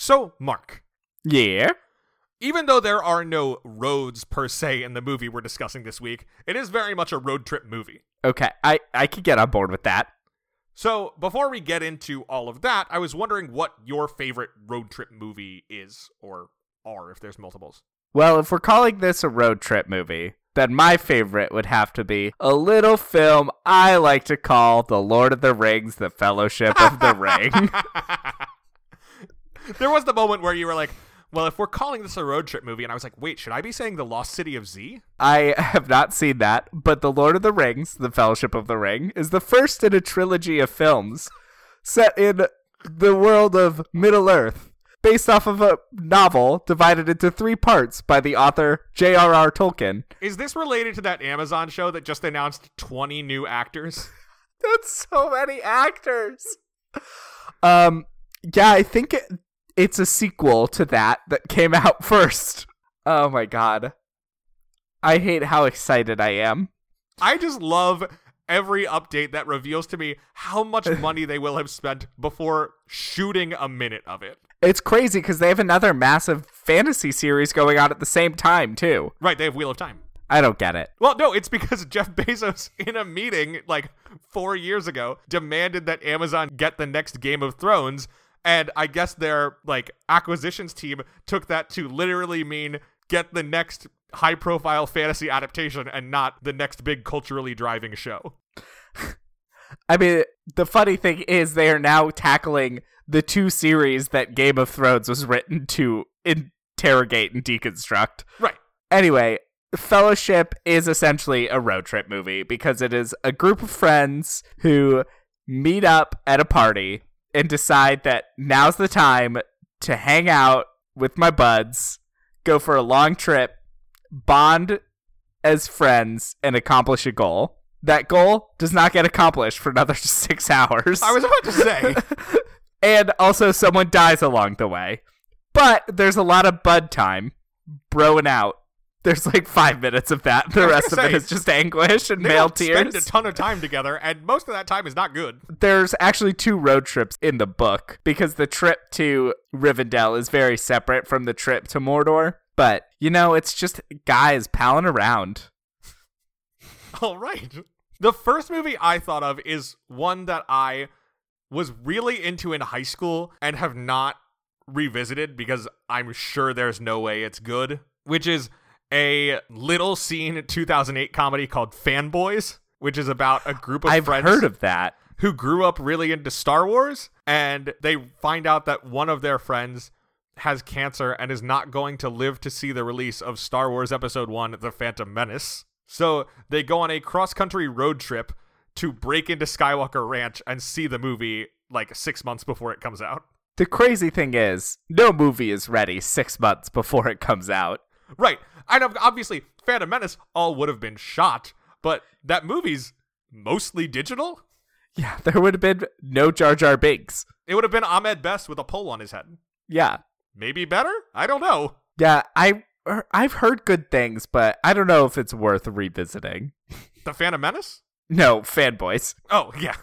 So, Mark, Yeah. even though there are no roads per se in the movie we're discussing this week, it is very much a road trip movie. Okay. I I could get on board with that. So, before we get into all of that, I was wondering what your favorite road trip movie is, or are, if there's multiples. Well, if we're calling this a road trip movie, then my favorite would have to be a little film I like to call The Lord of the Rings: The Fellowship of the Ring. there was the moment where you were like, well, if we're calling this a road trip movie, and I was like, wait, should I be saying The Lost City of Z? I have not seen that, but The Lord of the Rings, The Fellowship of the Ring, is the first in a trilogy of films set in the world of Middle Earth, based off of a novel divided into three parts by the author J.R.R. Tolkien. Is this related to that Amazon show that just announced 20 new actors? That's so many actors. Um, yeah, I think it, it's a sequel to that that came out first. Oh my god. I hate how excited I am. I just love every update that reveals to me how much money they will have spent before shooting a minute of it. It's crazy because they have another massive fantasy series going on at the same time, too. Right, they have Wheel of Time. I don't get it. Well, no, it's because Jeff Bezos, in a meeting like four years ago, demanded that Amazon get the next Game of Thrones. And I guess their like acquisitions team took that to literally mean get the next high profile fantasy adaptation and not the next big culturally driving show. I mean, the funny thing is they are now tackling the two series that Game of Thrones was written to interrogate and deconstruct. Right. Anyway, Fellowship is essentially a road trip movie because it is a group of friends who meet up at a party and decide that now's the time to hang out with my buds, go for a long trip, bond as friends, and accomplish a goal. That goal does not get accomplished for another six hours. I was about to say. and also someone dies along the way. But there's a lot of bud time, broing out. There's like five minutes of that. The rest of say, is just anguish and male don't spend a ton of time together, and most of that time is not good. There's actually two road trips in the book because the trip to Rivendell is very separate from the trip to Mordor. But, you know, it's just guys palling around. All right. The first movie I thought of is one that I was really into in high school and have not revisited because I'm sure there's no way it's good, which is a little seen 2008 comedy called Fanboys, which is about a group of I've friends heard of that. who grew up really into Star Wars and they find out that one of their friends has cancer and is not going to live to see the release of Star Wars Episode 1 The Phantom Menace. So they go on a cross country road trip to break into Skywalker Ranch and see the movie like six months before it comes out. The crazy thing is, no movie is ready six months before it comes out. Right. And ob- obviously, Phantom Menace all would have been shot, but that movie's mostly digital. Yeah, there would have been no Jar Jar Binks. It would have been Ahmed Best with a pole on his head. Yeah, Maybe better? I don't know. yeah. I er, I've heard good things, but I don't know if it's worth revisiting. The Phantom Menace? No, fanboys. Oh, yeah.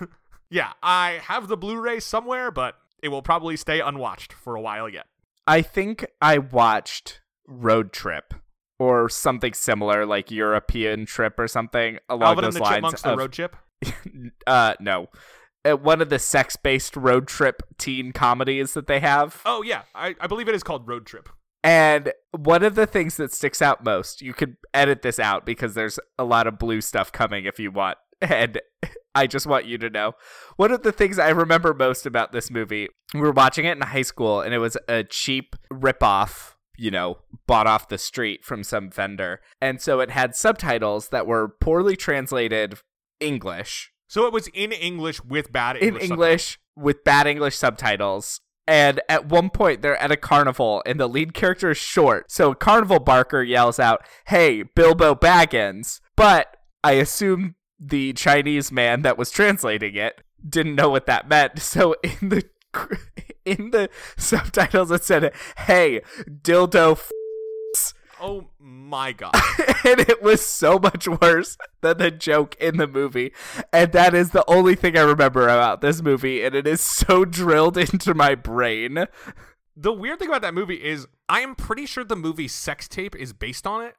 Yeah, I have the Blu ray somewhere, but it will probably stay unwatched for a while yet. I think I watched Road Trip or something similar, like European Trip or something along Alvin those and the lines. Chipmunks, the of- road trip. uh, no, uh, one of the sex-based road trip teen comedies that they have. Oh, yeah, I, I believe it is called Road Trip. And one of the things that sticks out most, you could edit this out because there's a lot of blue stuff coming if you want. And I just want you to know. One of the things I remember most about this movie, we were watching it in high school and it was a cheap ripoff, you know, bought off the street from some vendor. And so it had subtitles that were poorly translated English So it was in English with bad in English. English with bad English subtitles. And at one point, they're at a carnival, and the lead character is short. So Carnival Barker yells out, Hey, Bilbo Baggins. But I assume the Chinese man that was translating it didn't know what that meant. So in the in the subtitles, it said, Hey, dildo f-. Oh my god. and it was so much worse than the joke in the movie. And that is the only thing I remember about this movie, and it is so drilled into my brain. The weird thing about that movie is I am pretty sure the movie Sex Tape is based on it.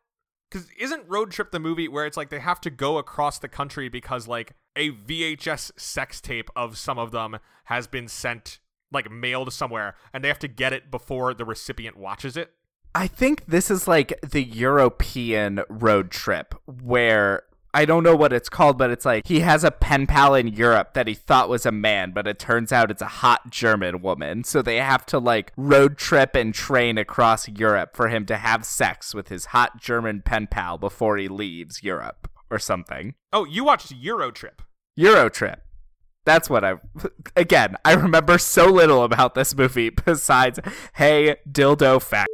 Because isn't Road Trip the movie where it's like they have to go across the country because like a VHS sex tape of some of them has been sent, like mailed somewhere, and they have to get it before the recipient watches it? I think this is like the European road trip where I don't know what it's called, but it's like he has a pen pal in Europe that he thought was a man, but it turns out it's a hot German woman. So they have to like road trip and train across Europe for him to have sex with his hot German pen pal before he leaves Europe or something. Oh, you watched Euro Trip. Euro trip. That's what I. Again, I remember so little about this movie besides, hey, dildo fact.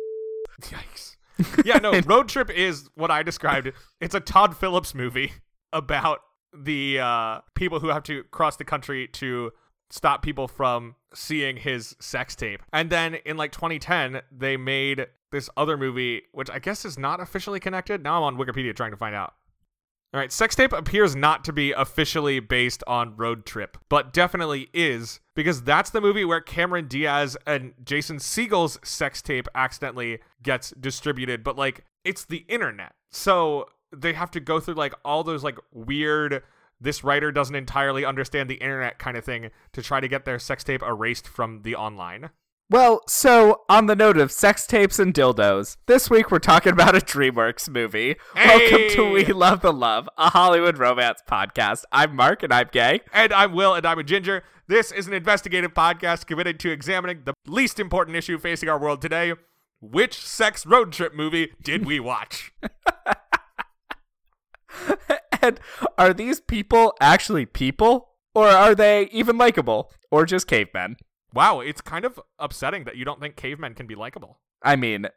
Yikes. Yeah, no, Road Trip is what I described. It's a Todd Phillips movie about the uh, people who have to cross the country to stop people from seeing his sex tape. And then in like 2010, they made this other movie, which I guess is not officially connected. Now I'm on Wikipedia trying to find out. All right, Sex Tape appears not to be officially based on Road Trip, but definitely is because that's the movie where Cameron Diaz and Jason Segel's sex tape accidentally gets distributed, but like it's the internet. So they have to go through like all those like weird this writer doesn't entirely understand the internet kind of thing to try to get their sex tape erased from the online. Well, so on the note of sex tapes and dildos, this week we're talking about a DreamWorks movie. Welcome to We Love the Love, a Hollywood romance podcast. I'm Mark and I'm gay. And I'm Will, and I'm a ginger. This is an investigative podcast committed to examining the least important issue facing our world today. Which sex road trip movie did we watch? and are these people actually people? Or are they even likable? Or just cavemen? Wow, it's kind of upsetting that you don't think cavemen can be likable. I mean,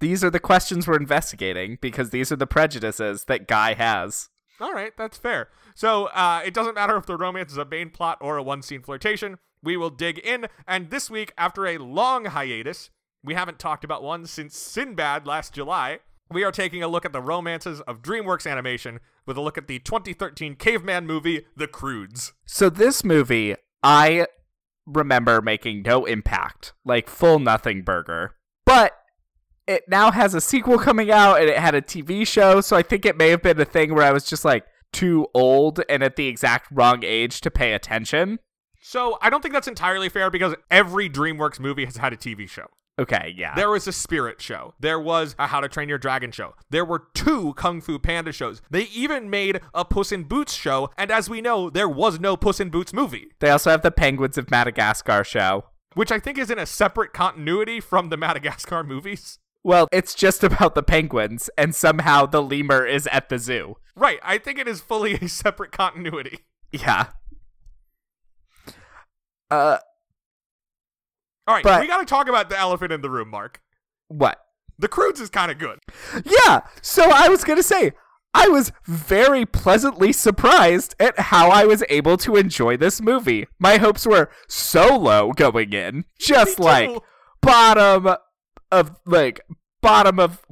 these are the questions we're investigating because these are the prejudices that Guy has. All right, that's fair. So uh, it doesn't matter if the romance is a main plot or a one scene flirtation. We will dig in. And this week, after a long hiatus, we haven't talked about one since Sinbad last July. We are taking a look at the romances of DreamWorks animation with a look at the 2013 caveman movie, The Croods. So this movie, I remember making no impact, like full nothing burger. But it now has a sequel coming out and it had a TV show, so I think it may have been a thing where I was just like too old and at the exact wrong age to pay attention. So I don't think that's entirely fair because every DreamWorks movie has had a TV show. Okay, yeah. There was a Spirit show. There was a How to Train Your Dragon show. There were two Kung Fu Panda shows. They even made a Puss in Boots show, and as we know, there was no Puss in Boots movie, They also have the Penguins of Madagascar show. which I think is in a separate continuity from the Madagascar movies. Well, it's just about the penguins, and somehow the lemur is at the zoo. Right, I think it is fully a separate continuity. Yeah. Uh, All right, But- we got to talk about the elephant in the room, Mark. what? The Croods is kind of good. Yeah, so I was gonna say, I was very pleasantly surprised at how I was able to enjoy this movie. My hopes were so low going in, just Me like too. bottom of like bottom of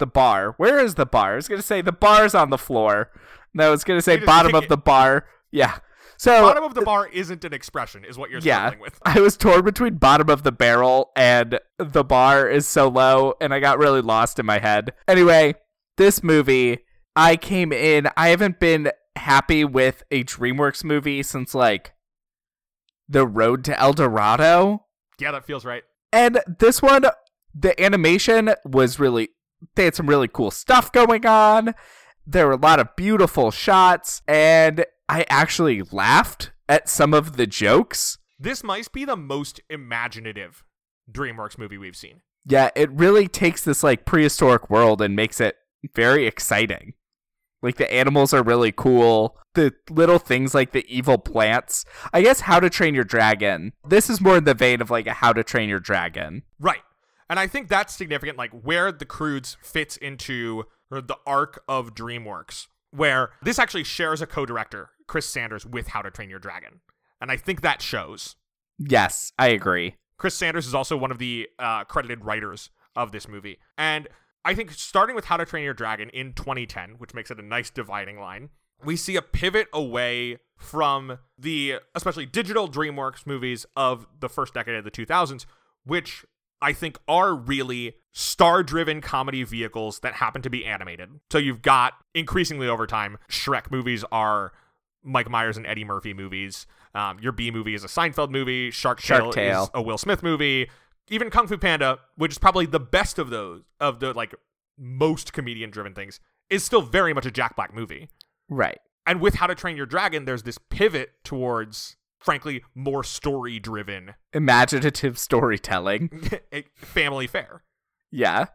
the bar. Where is the bar? I was gonna say the bar's on the floor. No, I was gonna say bottom of it. the bar. Yeah. So Bottom of the bar isn't an expression, is what you're yeah, struggling with. I was torn between bottom of the barrel and the bar is so low, and I got really lost in my head. Anyway, this movie, I came in. I haven't been happy with a DreamWorks movie since like The Road to El Dorado. Yeah, that feels right. And this one, the animation was really, they had some really cool stuff going on. There were a lot of beautiful shots, and I actually laughed at some of the jokes. This might be the most imaginative DreamWorks movie we've seen. Yeah, it really takes this like prehistoric world and makes it very exciting. Like the animals are really cool. The little things like the evil plants. I guess How to Train Your Dragon. This is more in the vein of like a How to Train Your Dragon. Right. And I think that's significant, like where the Croods fits into the arc of DreamWorks, where this actually shares a co director, Chris Sanders, with How to Train Your Dragon. And I think that shows. Yes, I agree. Chris Sanders is also one of the uh, credited writers of this movie. And I think starting with How to Train Your Dragon in 2010, which makes it a nice dividing line, we see a pivot away from the especially digital DreamWorks movies of the first decade of the 2000s, which I think are really star driven comedy vehicles that happen to be animated. So you've got increasingly over time, Shrek movies are Mike Myers and Eddie Murphy movies. Um, your B movie is a Seinfeld movie. Shark, Shark Tale, Tale. is a Will Smith movie. Even Kung Fu Panda, which is probably the best of those, of the like most comedian driven things, is still very much a Jack Black movie. Right. And with How to Train Your Dragon, there's this pivot towards, frankly, more story driven Imaginative storytelling. family fare. Yeah.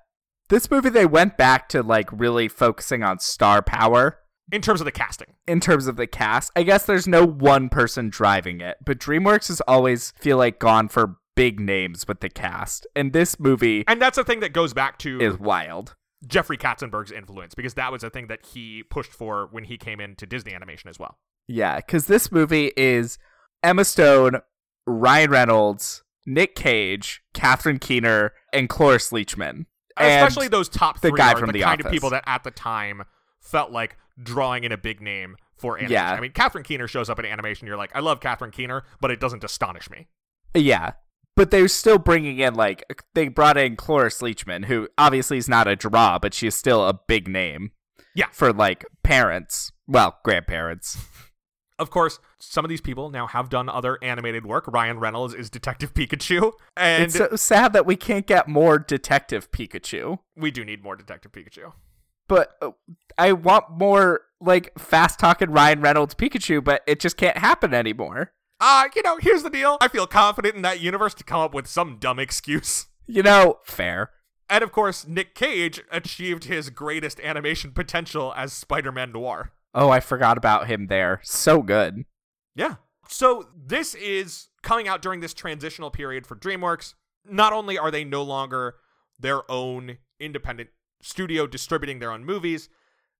This movie, they went back to like really focusing on star power In terms of the casting. in terms of the cast. I guess there's no one person driving it, but DreamWorks has always feel like gone for big names with the cast. And this movie And that's a thing that goes back to is wild. Jeffrey Katzenberg's influence, because that was a thing that he pushed for when he came into Disney animation as well. Yeah, because this movie is Emma Stone, Ryan Reynolds, Nick Cage, Catherine Keener, and Cloris Leachman. And Especially those top the three guy are from the The kind of people that at the time felt like drawing in a big name for animation. Yeah. I mean, Catherine Keener shows up in animation. You're like, I love Catherine Keener, but it doesn't astonish me. Yeah. But they're still bringing in, like, they brought in Cloris Leachman, who obviously is not a draw, but she's still a big name. Yeah. For, like, parents. Well, grandparents. Of course, some of these people now have done other animated work. Ryan Reynolds is Detective Pikachu, and it's so sad that we can't get more Detective Pikachu. we do need more Detective Pikachu. But uh, I want more, like, fast talking Ryan Reynolds Pikachu, but it just can't happen anymore. Uh, you know, here's the deal. I feel confident in that universe to come up with some dumb excuse. You know, fair. And of course, Nick Cage achieved his greatest animation potential as Spider Man Noir. Oh, I forgot about him there. So good. Yeah. So this is coming out during this transitional period for DreamWorks. Not only are they no longer their own independent studio distributing their own movies,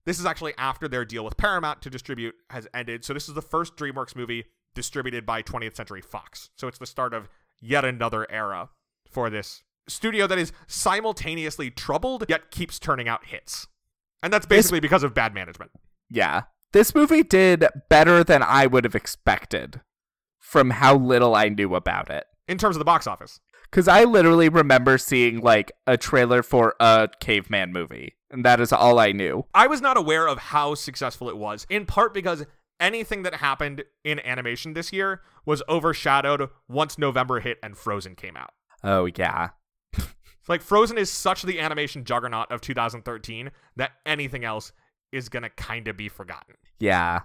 this is actually after their deal with Paramount to distribute has ended. So this is the first DreamWorks movie distributed by 20th Century Fox. So it's the start of yet another era for this studio that is simultaneously troubled yet keeps turning out hits. And that's This- basically because of bad management. Yeah. This movie did better than I would have expected from how little I knew about it. In terms of the box office. Because I literally remember seeing like a trailer for a caveman movie, and that is all I knew. I was not aware of how successful it was, in part because anything that happened in animation this year was overshadowed once November hit and Frozen came out. Oh, yeah. Like, Frozen is such the animation juggernaut of 2013 that anything else is going to kind of be forgotten. Yeah.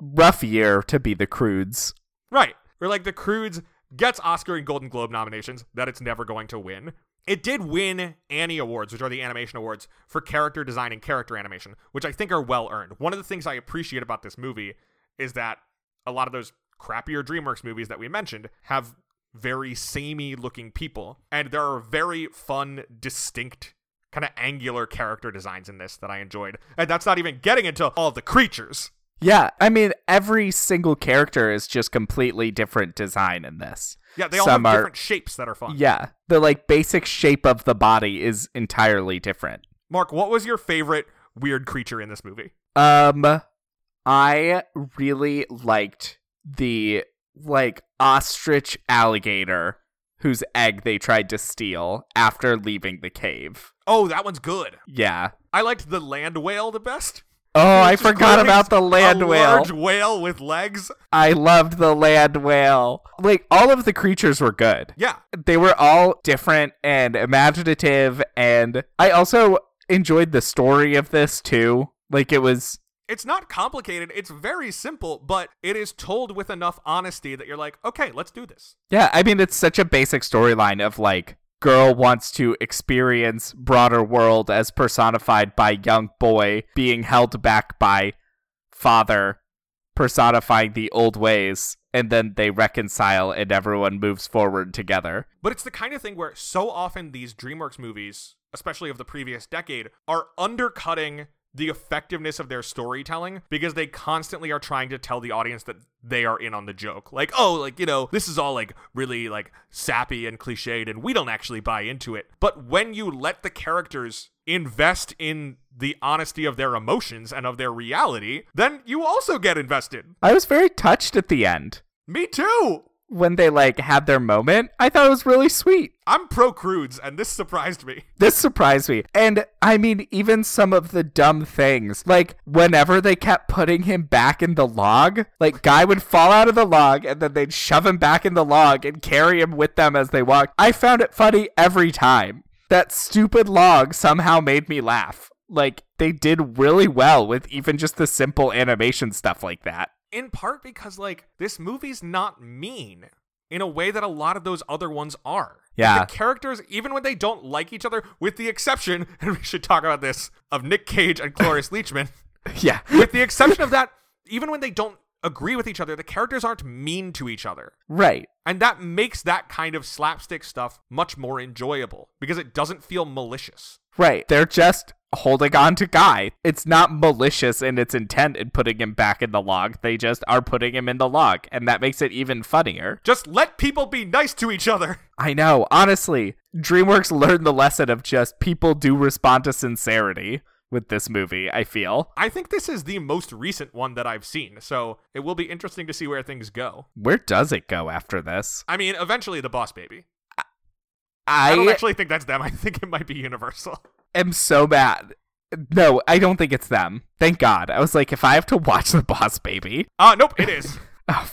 Rough year to be the Croods. Right. Or like the Croods gets Oscar and Golden Globe nominations that it's never going to win. It did win Annie Awards, which are the animation awards for character design and character animation, which I think are well earned. One of the things I appreciate about this movie is that a lot of those crappier DreamWorks movies that we mentioned have very samey looking people, and there are very fun, distinct, kind of angular character designs in this that I enjoyed. And that's not even getting into all the creatures. Yeah, I mean, every single character is just completely different design in this. Yeah, they all Some have are- different shapes that are fun. Yeah, the like basic shape of the body is entirely different. Mark, what was your favorite weird creature in this movie? Um, I really liked the like ostrich alligator whose egg they tried to steal after leaving the cave. Oh, that one's good. Yeah. I liked the land whale the best. Oh, I forgot about the land whale. large whale with legs. I loved the land whale. Like all of the creatures were good. Yeah, They were all different and imaginative and I also enjoyed the story of this too. Like it was it's not complicated. It's very simple, but it is told with enough honesty that you're like, okay, let's do this. Yeah, I mean it's such a basic storyline of like girl wants to experience broader world as personified by young boy being held back by father personifying the old ways and then they reconcile and everyone moves forward together. But it's the kind of thing where so often these DreamWorks movies, especially of the previous decade, are undercutting the effectiveness of their storytelling because they constantly are trying to tell the audience that they are in on the joke. Like, oh, like, you know, this is all like really like sappy and cliched and we don't actually buy into it. But when you let the characters invest in the honesty of their emotions and of their reality, then you also get invested. I was very touched at the end. Me too. When they like had their moment, I thought it was really sweet. I'm pro Croods, and this surprised me. This surprised me. And I mean, even some of the dumb things, like whenever they kept putting him back in the log, like Guy would fall out of the log and then they'd shove him back in the log and carry him with them as they walked. I found it funny every time. That stupid log somehow made me laugh. Like, they did really well with even just the simple animation stuff like that. In part because, like, this movie's not mean in a way that a lot of those other ones are. Yeah. The characters, even when they don't like each other, with the exception, and we should talk about this, of Nick Cage and Cloris Leachman, Yeah. with the exception of that, even when they don't agree with each other, the characters aren't mean to each other. Right. And that makes that kind of slapstick stuff much more enjoyable because it doesn't feel malicious. Right. They're just holding on to Guy. It's not malicious in its intent in putting him back in the log. They just are putting him in the log, and that makes it even funnier. Just let people be nice to each other. I know. Honestly, DreamWorks learned the lesson of just people do respond to sincerity with this movie, I feel. I think this is the most recent one that I've seen, so it will be interesting to see where things go. Where does it go after this? I mean, eventually the Boss Baby. I, I don't actually think that's them. I think it might be Universal. Am so mad. No, I don't think it's them. Thank God. I was like, if I have to watch The Boss Baby, Uh, nope, it is. oh,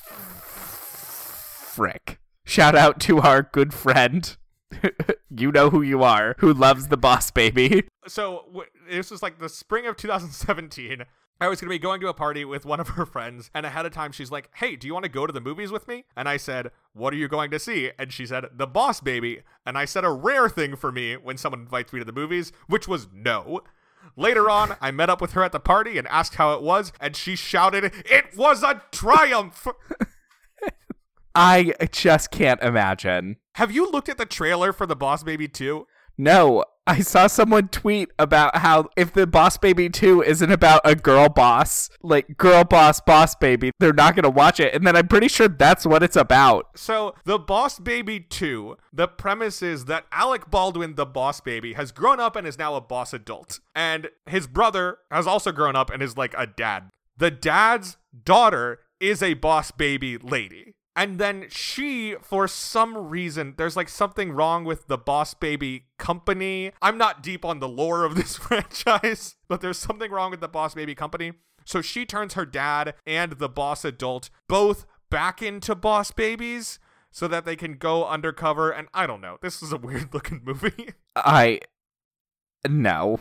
frick. Shout out to our good friend. you know who you are, who loves The Boss Baby. so w- this was like the spring of 2017. I was going to be going to a party with one of her friends, and ahead of time, she's like, Hey, do you want to go to the movies with me? And I said, What are you going to see? And she said, The Boss Baby. And I said a rare thing for me when someone invites me to the movies, which was no. Later on, I met up with her at the party and asked how it was, and she shouted, It was a triumph! I just can't imagine. Have you looked at the trailer for The Boss Baby 2? No, I saw someone tweet about how if the Boss Baby 2 isn't about a girl boss, like girl boss, boss baby, they're not going to watch it. And then I'm pretty sure that's what it's about. So, The Boss Baby 2, the premise is that Alec Baldwin, the Boss Baby, has grown up and is now a boss adult. And his brother has also grown up and is like a dad. The dad's daughter is a Boss Baby lady. And then she, for some reason, there's like something wrong with the Boss Baby company. I'm not deep on the lore of this franchise, but there's something wrong with the Boss Baby company. So she turns her dad and the boss adult both back into boss babies so that they can go undercover. And I don't know. This is a weird looking movie. I. No.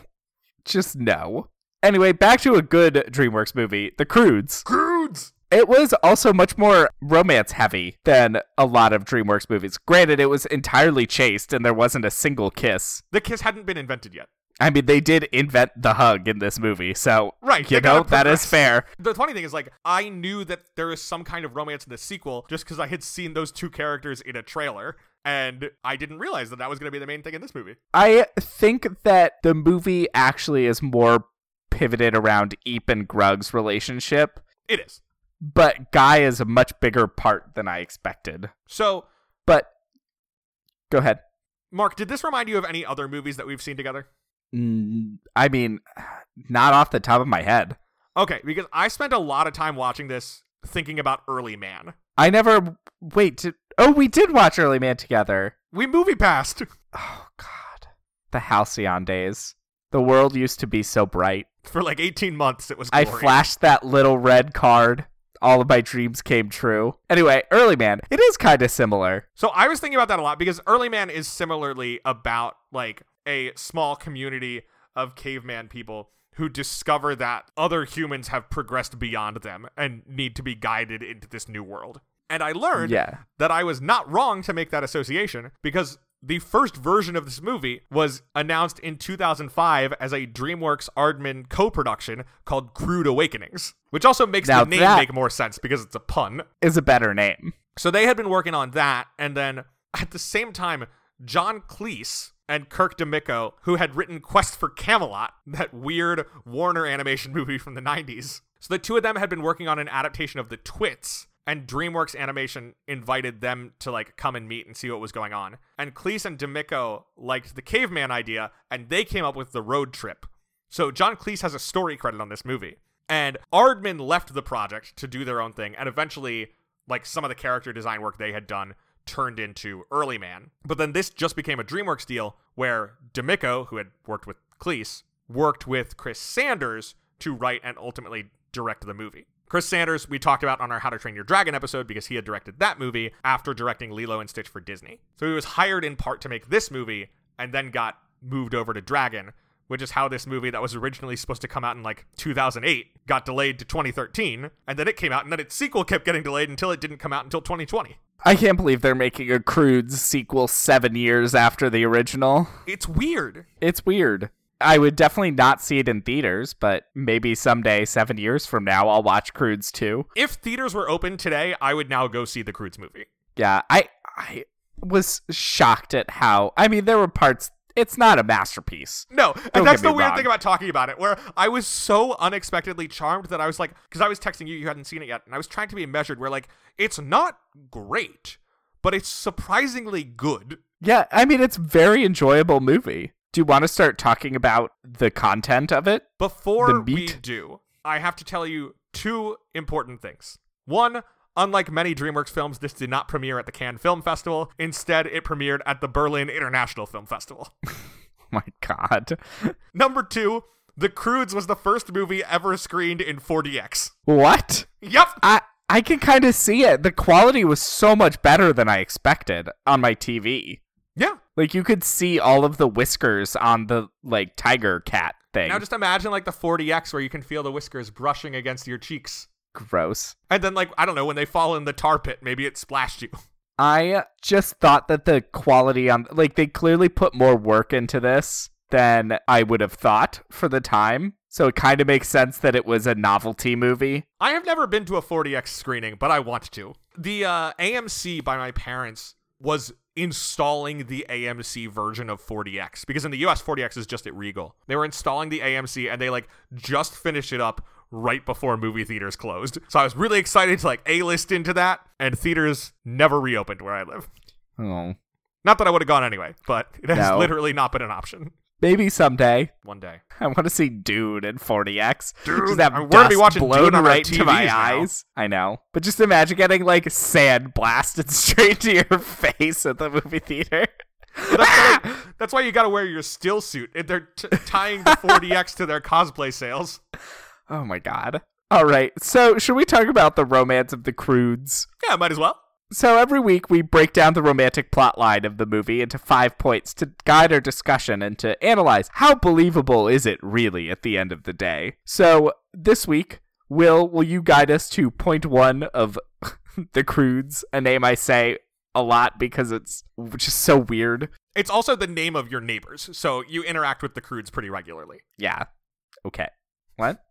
Just no. Anyway, back to a good DreamWorks movie The Croods. Croods! It was also much more romance heavy than a lot of DreamWorks movies. Granted, it was entirely chaste and there wasn't a single kiss. The kiss hadn't been invented yet. I mean, they did invent the hug in this movie, so Right, you know that is fair. The funny thing is, like, I knew that there is some kind of romance in the sequel just because I had seen those two characters in a trailer, and I didn't realize that that was going to be the main thing in this movie. I think that the movie actually is more pivoted around Eep and Grug's relationship, It is. But Guy is a much bigger part than I expected. So, But go ahead. Mark, did this remind you of any other movies that we've seen together? Mm, I mean, not off the top of my head. Okay, because I spent a lot of time watching this thinking about Early Man. I never wait. Did, oh, we did watch Early Man together. We movie passed Oh God, the Halcyon days. The world used to be so bright. for like 18 months. It was I flashed that little red card. All of my dreams came true. Anyway, Early Man, it is kind of similar. So I was thinking about that a lot because Early Man is similarly about like a small community of caveman people who discover that other humans have progressed beyond them and need to be guided into this new world. And I learned Yeah. that I was not wrong to make that association because the first version of this movie was announced in 2005 as a DreamWorks Aardman co-production called Crude Awakenings, which also makes Now the name make more sense because it's a pun. Is a better name. So they had been working on that, and then at the same time, John Cleese and Kirk DeMicco, who had written Quest for Camelot, that weird Warner animation movie from the 90s. So the two of them had been working on an adaptation of The Twits, and DreamWorks Animation invited them to like come and meet and see what was going on. And Cleese and DeMicco liked the caveman idea, and they came up with the road trip. So John Cleese has a story credit on this movie. And Aardman left the project to do their own thing, and eventually like some of the character design work they had done turned into Early Man. But then this just became a DreamWorks deal where DeMicco, who had worked with Cleese, worked with Chris Sanders to write and ultimately direct the movie. Chris Sanders, we talked about on our How to Train Your Dragon episode because he had directed that movie after directing Lilo and Stitch for Disney. So he was hired in part to make this movie and then got moved over to Dragon, which is how this movie that was originally supposed to come out in like 2008 got delayed to 2013, and then it came out, and then its sequel kept getting delayed until it didn't come out until 2020. I can't believe they're making a Croods sequel seven years after the original. It's weird. It's weird. I would definitely not see it in theaters, but maybe someday, seven years from now, I'll watch Croods too. If theaters were open today, I would now go see the Croods movie. Yeah, I I was shocked at how. I mean, there were parts. It's not a masterpiece. No, Don't and that's the weird wrong. thing about talking about it, where I was so unexpectedly charmed that I was like, because I was texting you, you hadn't seen it yet, and I was trying to be measured, where like, it's not great, but it's surprisingly good. Yeah, I mean, it's very enjoyable movie. Do you want to start talking about the content of it? Before we do, I have to tell you two important things. One, unlike many DreamWorks films, this did not premiere at the Cannes Film Festival. Instead, it premiered at the Berlin International Film Festival. My god. Number two, The Croods was the first movie ever screened in 4DX. What? Yep. I I can kind of see it. The quality was so much better than I expected on my TV. Yeah. Like you could see all of the whiskers on the like tiger cat thing. Now just imagine like the 4DX where you can feel the whiskers brushing against your cheeks. Gross. And then like I don't know, when they fall in the tar pit, maybe it splashed you. I just thought that the quality on like they clearly put more work into this than I would have thought for the time. So it kind of makes sense that it was a novelty movie. I have never been to a 4DX screening, but I want to. The uh, AMC by my parents was installing the AMC version of 4DX because in the US 4DX is just at Regal. They were installing the AMC and they like just finished it up right before movie theaters closed. So I was really excited to like A-list into that and theaters never reopened where I live. Oh. Not that I would have gone anyway, but it has No. literally not been an option. Maybe someday. One day. I want to see Dune in 4DX. Dude, just have we're gonna be dust watching blown Dune right to my now. eyes. I know, but just imagine getting like sand blasted straight to your face at the movie theater. That's why, that's why you got to wear your still suit. They're t- tying the 4DX to their cosplay sales. Oh my god. All right, so should we talk about the romance of the Croods? Yeah, might as well. So every week we break down the romantic plot line of the movie into five points to guide our discussion and to analyze how believable is it really at the end of the day. So this week, Will, will you guide us to point one of the Croods, a name I say a lot because it's just so weird. It's also the name of your neighbors, so you interact with the Croods pretty regularly. Yeah. Okay. What?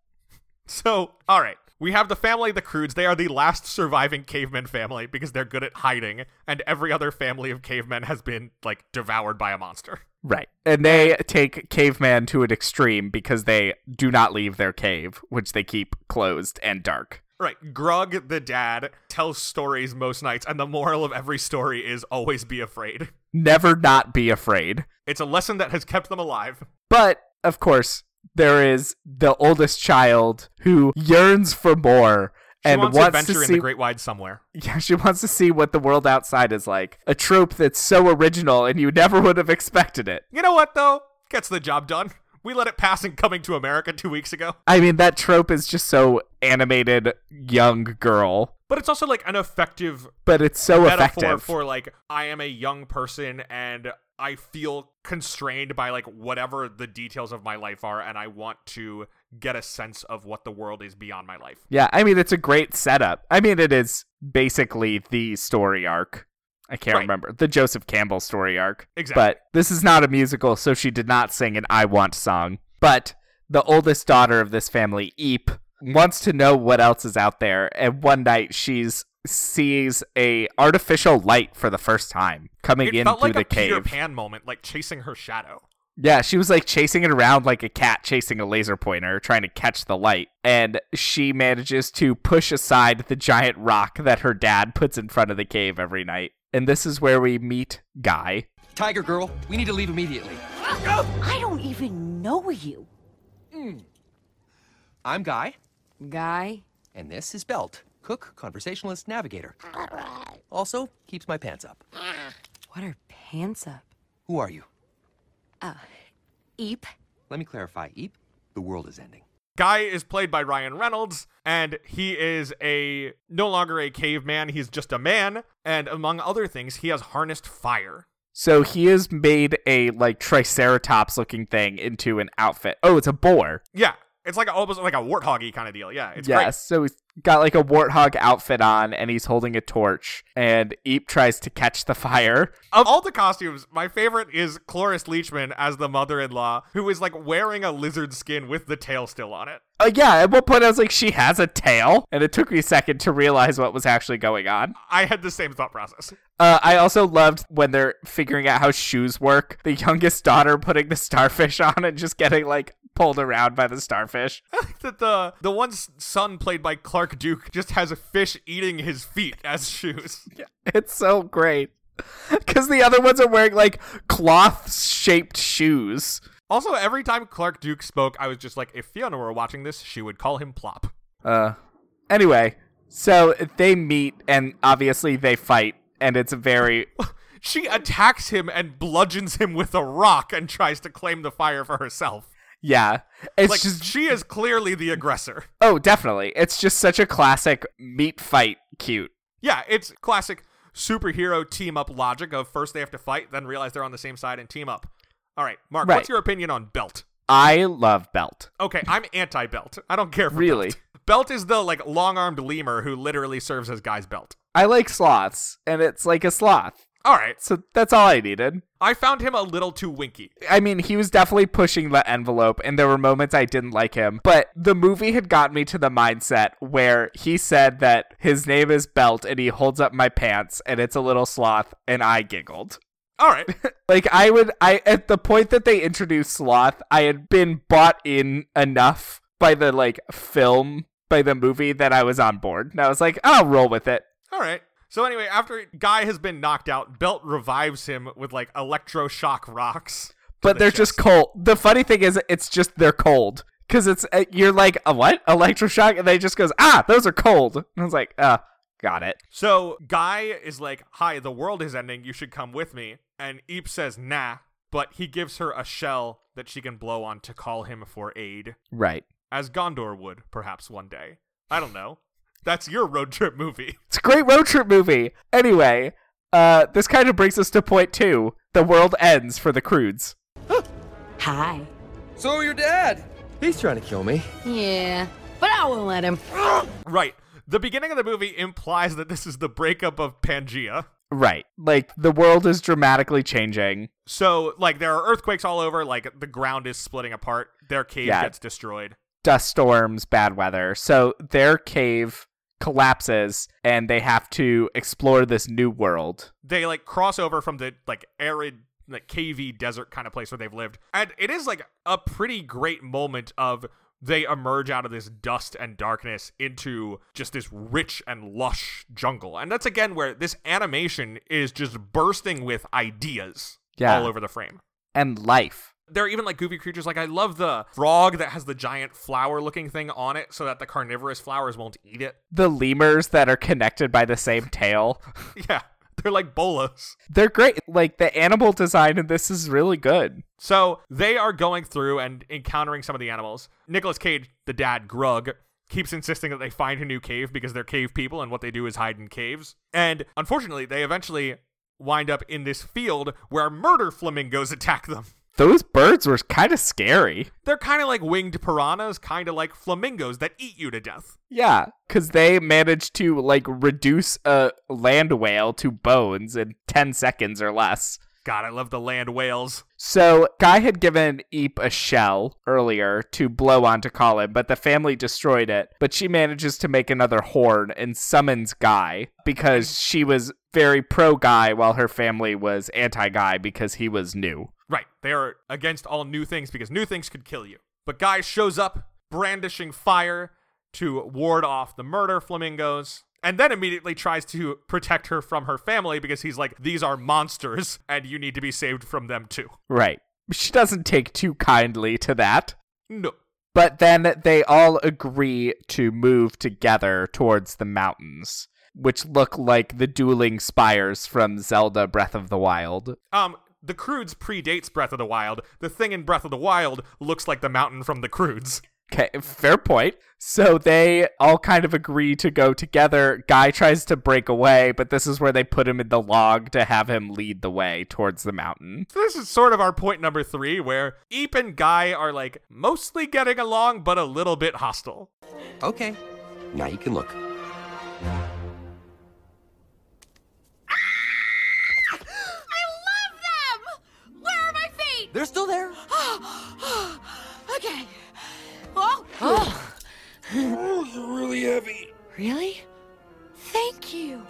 So, all right. We have the family of the Croods. They are the last surviving caveman family because they're good at hiding, and every other family of cavemen has been, like, devoured by a monster. Right. And they take caveman to an extreme because they do not leave their cave, which they keep closed and dark. Right. Grug, the dad, tells stories most nights, and the moral of every story is always be afraid. Never not be afraid. It's a lesson that has kept them alive. But, of course, there is the oldest child who yearns for more She and wants, wants adventure to in see the great wide somewhere. Yeah, she wants to see what the world outside is like. A trope that's so original and you never would have expected it. You know what, though? Gets the job done. We let it pass in Coming to America two weeks ago. I mean, that trope is just so animated young girl, But it's also like an effective but it's so metaphor effective. for like I am a young person and I feel constrained by like whatever the details of my life are and I want to get a sense of what the world is beyond my life. Yeah, I mean, it's a great setup. I mean, it is basically the story arc. I can't Right. remember. The Joseph Campbell story arc. Exactly. But this is not a musical, so she did not sing an I Want song. But the oldest daughter of this family, Eep, wants to know what else is out there. And one night she's sees a artificial light for the first time coming it in felt through like the a Peter cave. Pan moment, like chasing her shadow. Yeah, she was like chasing it around like a cat chasing a laser pointer, trying to catch the light. And she manages to push aside the giant rock that her dad puts in front of the cave every night. And this is where we meet Guy. Tiger Girl, we need to leave immediately. I don't even know you. Hmm. I'm Guy, Guy? and this is Belt. Cook, conversationalist, navigator. Also, keeps my pants up. What are pants up? Who are you? Uh, Eep. Let me clarify. Eep, the world is ending. Guy is played by Ryan Reynolds, and he is a no longer a caveman. He's just a man, and among other things, he has harnessed fire. So he has made a like triceratops looking thing into an outfit. Oh, it's a boar. Yeah, it's like a, almost like a warthoggy kind of deal. Yeah, it's yes. So he's got like a warthog outfit on and he's holding a torch and Eep tries to catch the fire. Of all the costumes, my favorite is Cloris Leachman as the mother-in-law, who is like wearing a lizard skin with the tail still on it. Uh, yeah, at one point I was like, she has a tail. And it took me a second to realize what was actually going on. I had the same thought process. Uh, I also loved when they're figuring out how shoes work. The youngest daughter putting the starfish on and just getting like pulled around by the starfish. I that the the one son played by Clark Duke just has a fish eating his feet as shoes. Yeah, It's so great. Because the other ones are wearing like cloth shaped shoes. Also, every time Clark Duke spoke, I was just like, if Fiona were watching this, she would call him Plop. Uh, anyway, so they meet and obviously they fight, and it's a very. She attacks him and bludgeons him with a rock and tries to claim the fire for herself. Yeah, it's Like just she is clearly the aggressor. oh, definitely. It's just such a classic meat fight. Cute. Yeah, it's classic superhero team up logic of first they have to fight, then realize they're on the same side and team up. All right, Mark, Right. what's your opinion on Belt? I love Belt. Okay, I'm anti-Belt. I don't care for Really? Belt. Belt is the like long-armed lemur who literally serves as Guy's belt. I like sloths, and it's like a sloth. All right, So that's all I needed. I found him a little too winky. I mean, he was definitely pushing the envelope, and there were moments I didn't like him. But the movie had gotten me to the mindset where he said that his name is Belt, and he holds up my pants, and it's a little sloth, and I giggled. All right. Like I would, I at the point that they introduced sloth, I had been bought in enough by the like film, by the movie that I was on board. And I was like, I'll roll with it. All right. So anyway, after Guy has been knocked out, Belt revives him with like electroshock rocks. But the they're just cold. The funny thing is, it's just they're cold because it's uh, you're like a what electroshock, and they just goes ah those are cold. And I was like ah got it. So Guy is like, "Hi, the world is ending. You should come with me." And Eep says, "Nah," but he gives her a shell that she can blow on to call him for aid, Right. as Gondor would perhaps one day. I don't know. That's your road trip movie. It's a great road trip movie. Anyway, uh, this kind of brings us to point two. The world ends for the Croods. Hi. So your dad. He's trying to kill me. Yeah, but I won't let him. Right. The beginning of the movie implies that this is the breakup of Pangea. Right. Like the world is dramatically changing. So, like, there are earthquakes all over. Like, the ground is splitting apart. Their cave Yeah. gets destroyed. dust storms, bad weather. So their cave collapses and they have to explore this new world. They like cross over from the like arid, like cavey desert kind of place where they've lived, and it is like a pretty great moment of they emerge out of this dust and darkness into just this rich and lush jungle, and that's again where this animation is just bursting with ideas Yeah. all over the frame. And life. There are even like goofy creatures. Like I love the frog that has the giant flower-looking thing on it, so that the carnivorous flowers won't eat it. The lemurs that are connected by the same tail. Yeah, they're like bolas. They're great. Like the animal design in this is really good. So they are going through and encountering some of the animals. Nicholas Cage, the dad, Grug, keeps insisting that they find a new cave because they're cave people and what they do is hide in caves. And unfortunately, they eventually wind up in this field where murder flamingos attack them. Those birds were kind of scary. They're kind of like winged piranhas, kind of like flamingos that eat you to death. Yeah, because they managed to like reduce a land whale to bones in 10 seconds or less. God, I love the land whales. So, Guy had given Eep a shell earlier to blow onto Colin, but the family destroyed it. But she manages to make another horn and summons Guy because she was very pro Guy while her family was anti Guy because he was new. Right, they are against all new things because new things could kill you. But Guy shows up brandishing fire to ward off the murder flamingos. And then immediately tries to protect her from her family because he's like, these are monsters and you need to be saved from them too. Right. She doesn't take too kindly to that. No. But then they all agree to move together towards the mountains, which look like the dueling spires from Zelda Breath of the Wild. Um, the Croods predates Breath of the Wild. The thing in Breath of the Wild looks like the mountain from the Croods. Okay, fair point. So they all kind of agree to go together. Guy tries to break away, but this is where they put him in the log to have him lead the way towards the mountain. So this is sort of our point number three, where Eep and Guy are like mostly getting along, but a little bit hostile. Okay. Now you can look. They're still there. okay. Oh, Oh, you're really heavy. Really? Thank you.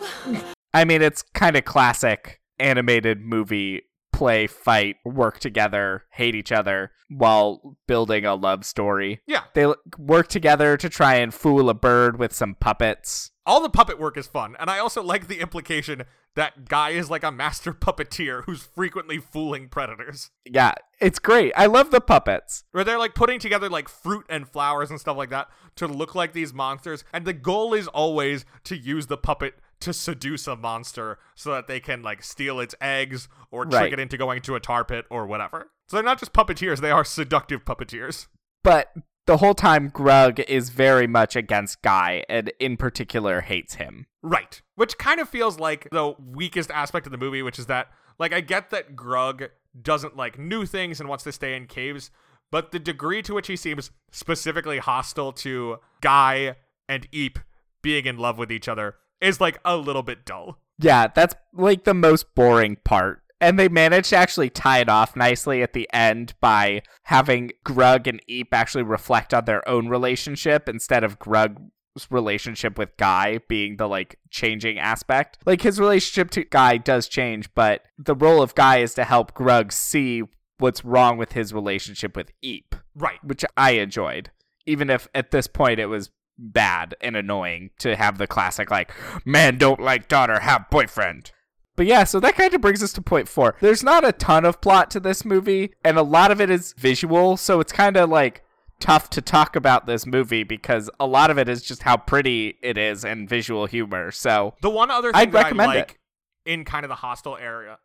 I mean, it's kind of classic animated movie play, fight, work together, hate each other while building a love story. Yeah, They work together to try and fool a bird with some puppets. All the puppet work is fun, and I also like the implication that Guy is like a master puppeteer who's frequently fooling predators. Yeah, it's great. I love the puppets. Where they're like putting together like fruit and flowers and stuff like that to look like these monsters, and the goal is always to use the puppet to seduce a monster so that they can like steal its eggs or trick Right. it into going to a tar pit or whatever. So they're not just puppeteers, they are seductive puppeteers. But the whole time, Grug is very much against Guy and, in particular, hates him. Right. Which kind of feels like the weakest aspect of the movie, which is that, like, I get that Grug doesn't like new things and wants to stay in caves, but the degree to which he seems specifically hostile to Guy and Eep being in love with each other is like a little bit dull. Yeah, that's like the most boring part. And they managed to actually tie it off nicely at the end by having Grug and Eep actually reflect on their own relationship instead of Grug's relationship with Guy being the like changing aspect. Like his relationship to Guy does change, but the role of Guy is to help Grug see what's wrong with his relationship with Eep, Right. which I enjoyed. Even if at this point it was bad and annoying to have the classic like man don't like daughter have boyfriend but yeah so that kind of brings us to point four there's not a ton of plot to this movie and a lot of it is visual so it's kind of like tough to talk about this movie because a lot of it is just how pretty it is and visual humor so The one other thing I'd that recommend I it. in kind of the hostile area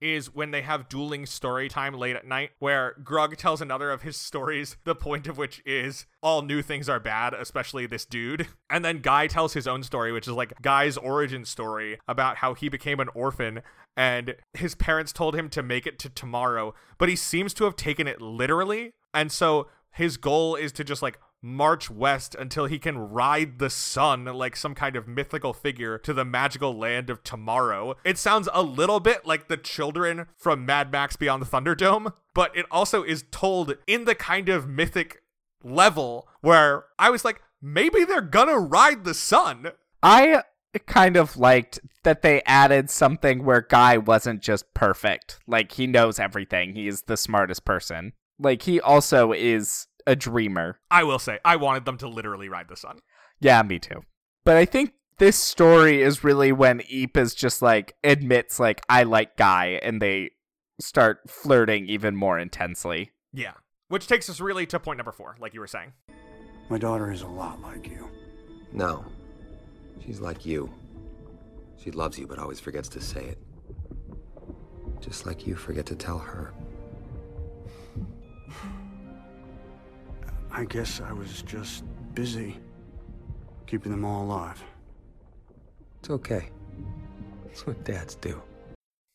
is when they have dueling story time late at night where Grug tells another of his stories, the point of which is all new things are bad, especially this dude. And then Guy tells his own story, which is like Guy's origin story about how he became an orphan and his parents told him to make it to tomorrow, but he seems to have taken it literally. And so his goal is to just like march west until he can ride the sun like some kind of mythical figure to the magical land of tomorrow. It sounds a little bit like the children from Mad Max Beyond the Thunderdome, but it also is told in the kind of mythic level where I was like, maybe they're gonna ride the sun. i kind of liked that they added something where guy wasn't just perfect like he knows everything he is the smartest person like he also is a dreamer I will say, I wanted them to literally ride the sun. Yeah, me too. But I think this story is really when Eep is just like admits like I like Guy and they start flirting even more intensely. Yeah. Which takes us really to point number four, like you were saying. My daughter is a lot like you. No. She's like you. She loves you, but always forgets to say it. Just like you forget to tell her. I guess I was just busy keeping them all alive. It's okay. That's what dads do.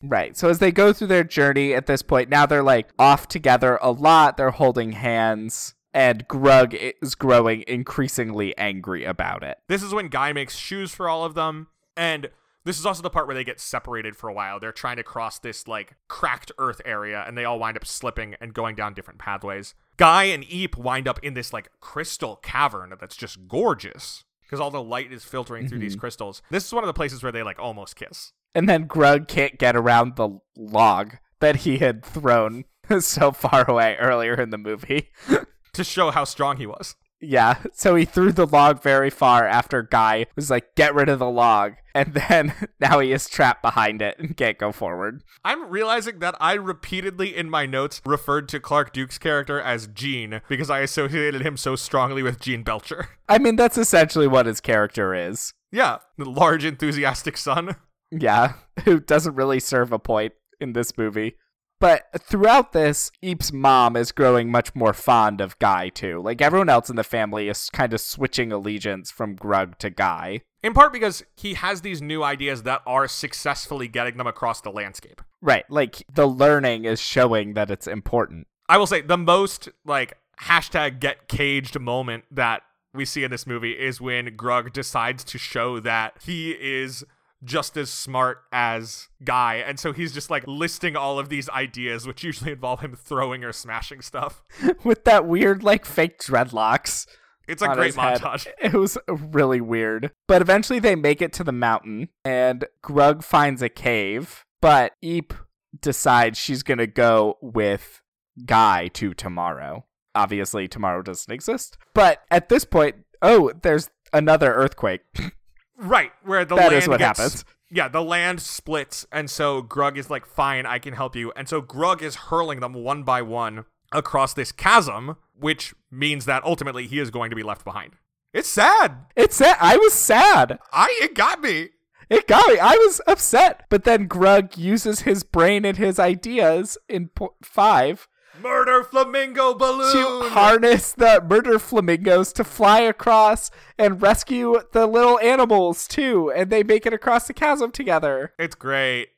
Right. So as they go through their journey at this point, now they're like off together a lot, they're holding hands, and Grug is growing increasingly angry about it. This is when Guy makes shoes for all of them, and this is also the part where they get separated for a while. They're trying to cross this like cracked earth area, and they all wind up slipping and going down different pathways. Guy and Eep wind up in this like crystal cavern that's just gorgeous because all the light is filtering through these mm-hmm. crystals. This is one of the places where they like almost kiss. And then Grug can't get around the log that he had thrown so far away earlier in the movie. to show how strong he was. Yeah, so he threw the log very far after Guy was like, get rid of the log. And then now he is trapped behind it and can't go forward. I'm realizing that I repeatedly in my notes referred to Clark Duke's character as Gene because I associated him so strongly with Gene Belcher. I mean, that's essentially what his character is. Yeah, the large, enthusiastic son. Yeah, who doesn't really serve a point in this movie. But throughout this, Eep's mom is growing much more fond of Guy too. Like everyone else in the family is kind of switching allegiance from Grug to Guy. In part because he has these new ideas that are successfully getting them across the landscape. Right, like the learning is showing that it's important. I will say the most like hashtag get caged moment that we see in this movie is when Grug decides to show that he is just as smart as Guy. And so he's just like listing all of these ideas, which usually involve him throwing or smashing stuff. With that weird, like, fake dreadlocks. It's a great his head. montage. It was really weird. But eventually they make it to the mountain, and Grug finds a cave, but Eep decides she's going to go with Guy to tomorrow. Obviously, tomorrow doesn't exist. But at this point, oh, there's another earthquake. Right, where the That land is what gets- happens. Yeah, the land splits, and so Grug is like, "Fine, I can help you." And so Grug is hurling them one by one across this chasm, which means that ultimately he is going to be left behind. It's sad. It's sad. I was sad. I it got me. It got me. I was upset. But then Grug uses his brain and his ideas in po- five Murder flamingo balloon. to harness the murder flamingos to fly across and rescue the little animals too, and they make it across the chasm together. it's great.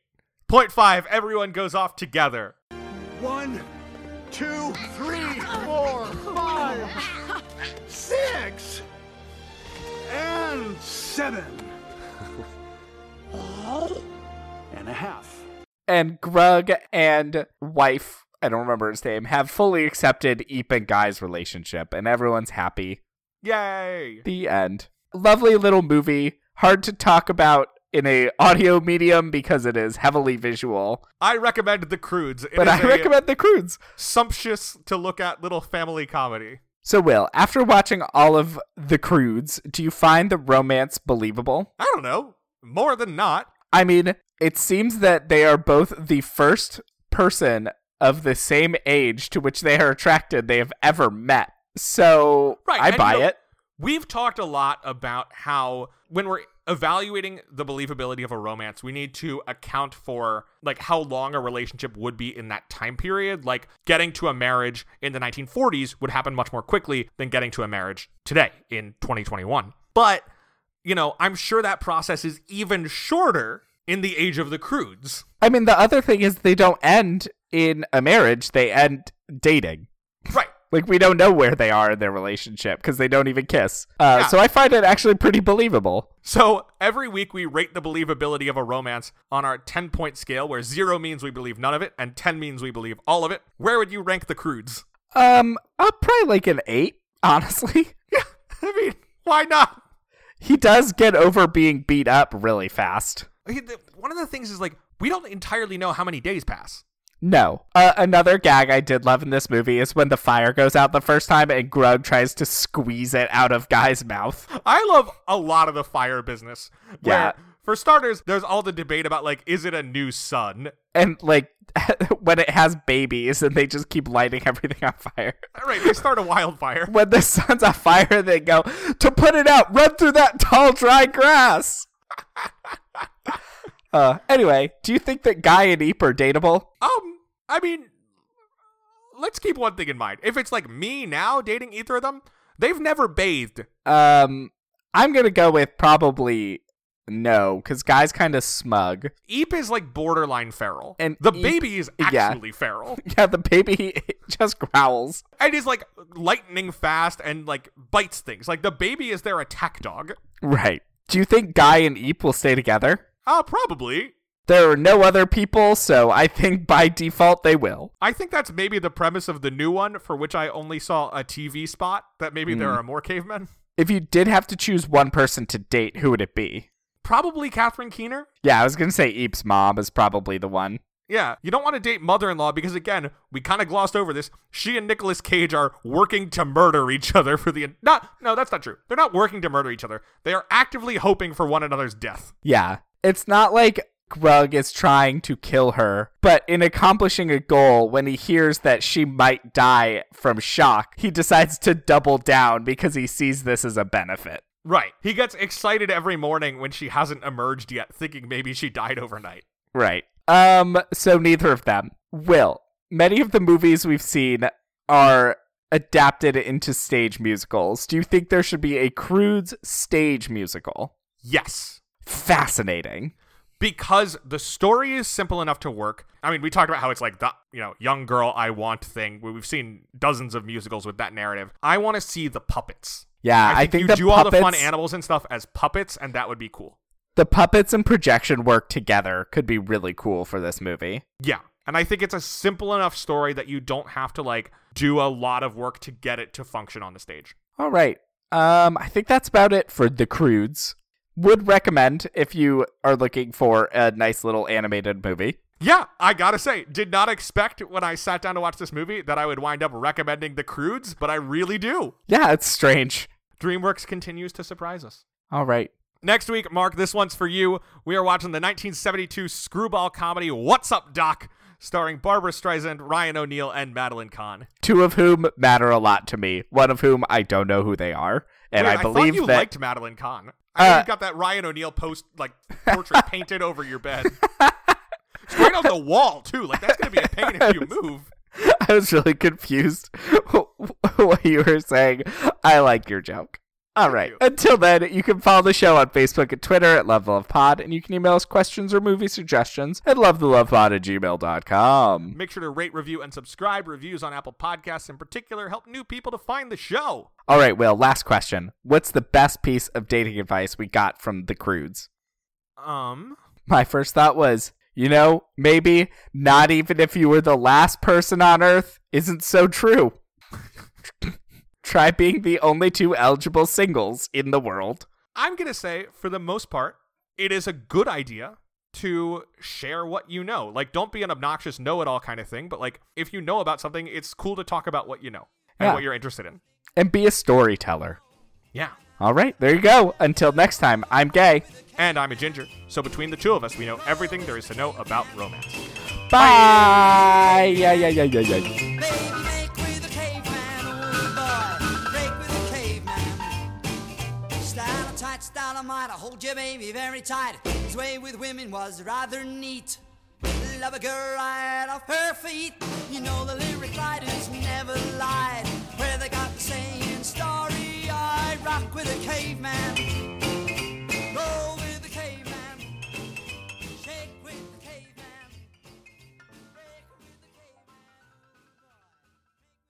Point five. Everyone goes off together. One, two, three, four, five, six, and seven. And a half. And Grug and wife, I don't remember his name, have fully accepted Eep and Guy's relationship, and everyone's happy. Yay! The end. Lovely little movie. Hard to talk about in a audio medium because it is heavily visual. I recommend The Croods. It But I recommend The Croods. sumptuous to look at little family comedy. So, Will, after watching all of The Croods, do you find the romance believable? I don't know. More than not. I mean, it seems that they are both the first person of the same age to which they are attracted they have ever met. So, Right, I buy you know, it. We've talked a lot about how when we're evaluating the believability of a romance, we need to account for like how long a relationship would be in that time period. Like getting to a marriage in the 1940s would happen much more quickly than getting to a marriage today in 2021. But, you know, I'm sure that process is even shorter in the age of the Croods. I mean, the other thing is they don't end in a marriage, they end dating. Right. Like, we don't know where they are in their relationship because they don't even kiss. Uh, Yeah. So, I find it actually pretty believable. So every week we rate the believability of a romance on our 10 point scale, where zero means we believe none of it and 10 means we believe all of it. Where would you rank the Croods? Um, uh, probably like an eight, honestly. Yeah, I mean, why not? he does get over being beat up really fast. One of the things is like, we don't entirely know how many days pass. No. Uh, another gag I did love in this movie is when the fire goes out the first time and Grug tries to squeeze it out of Guy's mouth. I love a lot of the fire business. Yeah. For starters, there's all the debate about like, is it a new sun? And like when it has babies and they just keep lighting everything on fire. All right, they start a wildfire. When the sun's on fire, they go, to put it out, run through that tall, dry grass. uh, anyway, do you think that Guy and Eep are dateable? Um, I mean, let's keep one thing in mind. If it's like me now dating either of them, they've never bathed. Um, I'm gonna go with probably no, because Guy's kind of smug. Eep is like borderline feral, And the Eep- baby is yeah. actually feral, Yeah, the baby just growls. and is like lightning fast and like bites things. Like the baby is their attack dog. Right. Do you think Guy and Eep will stay together? Uh, probably. There are no other people, so I think by default they will. I think that's maybe the premise of the new one, for which I only saw a TV spot. That maybe there Hmm. are more cavemen. If you did have to choose one person to date, who would it be? Probably Catherine Keener. Yeah, I was gonna say Eep's mom is probably the one. Yeah, you don't want to date mother-in-law because again, we kind of glossed over this. She and Nicolas Cage are working to murder each other for the not. No, that's not true. They're not working to murder each other. They are actively hoping for one another's death. Yeah. It's not like Grug is trying to kill her, but in accomplishing a goal, when he hears that she might die from shock, he decides to double down because he sees this as a benefit. Right. He gets excited every morning when she hasn't emerged yet, thinking maybe she died overnight. Right. Um, so neither of them will. Many of the movies we've seen are adapted into stage musicals. Do you think there should be a Croods stage musical? Yes. Fascinating. because the story is simple enough to work. I mean, we talked about how it's like the you know young girl I want thing. We've seen dozens of musicals with that narrative. I want to see the puppets. Yeah, I think, you the do all the fun animals and stuff as puppets, and that would be cool. The puppets and projection work together could be really cool for this movie. Yeah, and I think it's a simple enough story that you don't have to like do a lot of work to get it to function on the stage. All right. Um, I think that's about it for the Croods. Would recommend if you are looking for a nice little animated movie. Yeah, I gotta say, did not expect when I sat down to watch this movie that I would wind up recommending The Croods, but I really do. Yeah, it's strange. DreamWorks continues to surprise us. All right. Next week, Mark, this one's for you. We are watching the 1972 screwball comedy What's Up, Doc, starring Barbra Streisand, Ryan O'Neal, and Madeline Kahn. Two of whom matter a lot to me. One of whom I don't know who they are, and Wait, I believe thought you that liked Madeline Kahn. Uh, you got that Ryan O'Neal post like portrait painted over your bed. Straight on the wall too. Like that's gonna be a pain if you move. I was really confused what you were saying. I like your joke. All right. Until then, you can follow the show on Facebook and Twitter at Love Love Pod, and you can email us questions or movie suggestions at lovethelovepod at gmail.com. Make sure to rate, review, and subscribe. Reviews on Apple Podcasts in particular help new people to find the show. All right, Will, last question. What's the best piece of dating advice we got from the Croods? Um, My first thought was, you know, maybe not even if you were the last person on Earth isn't so true. Try being the only two eligible singles in the world. I'm gonna say for the most part, it is a good idea to share what you know. Like, don't be an obnoxious know-it-all kind of thing, but like if you know about something, it's cool to talk about what you know and Yeah. what you're interested in. And be a storyteller. Yeah. All right, there you go. Until next time, I'm gay. And I'm a ginger, so between the two of us, we know everything there is to know about romance. Bye. Yeah, yeah, yeah, yeah, yeah. Might. I hold your baby very tight. His way with women was rather neat. Love a girl right off her feet. You know the lyric writers never lied. Where they got the saying starry eyed. Rock with a caveman.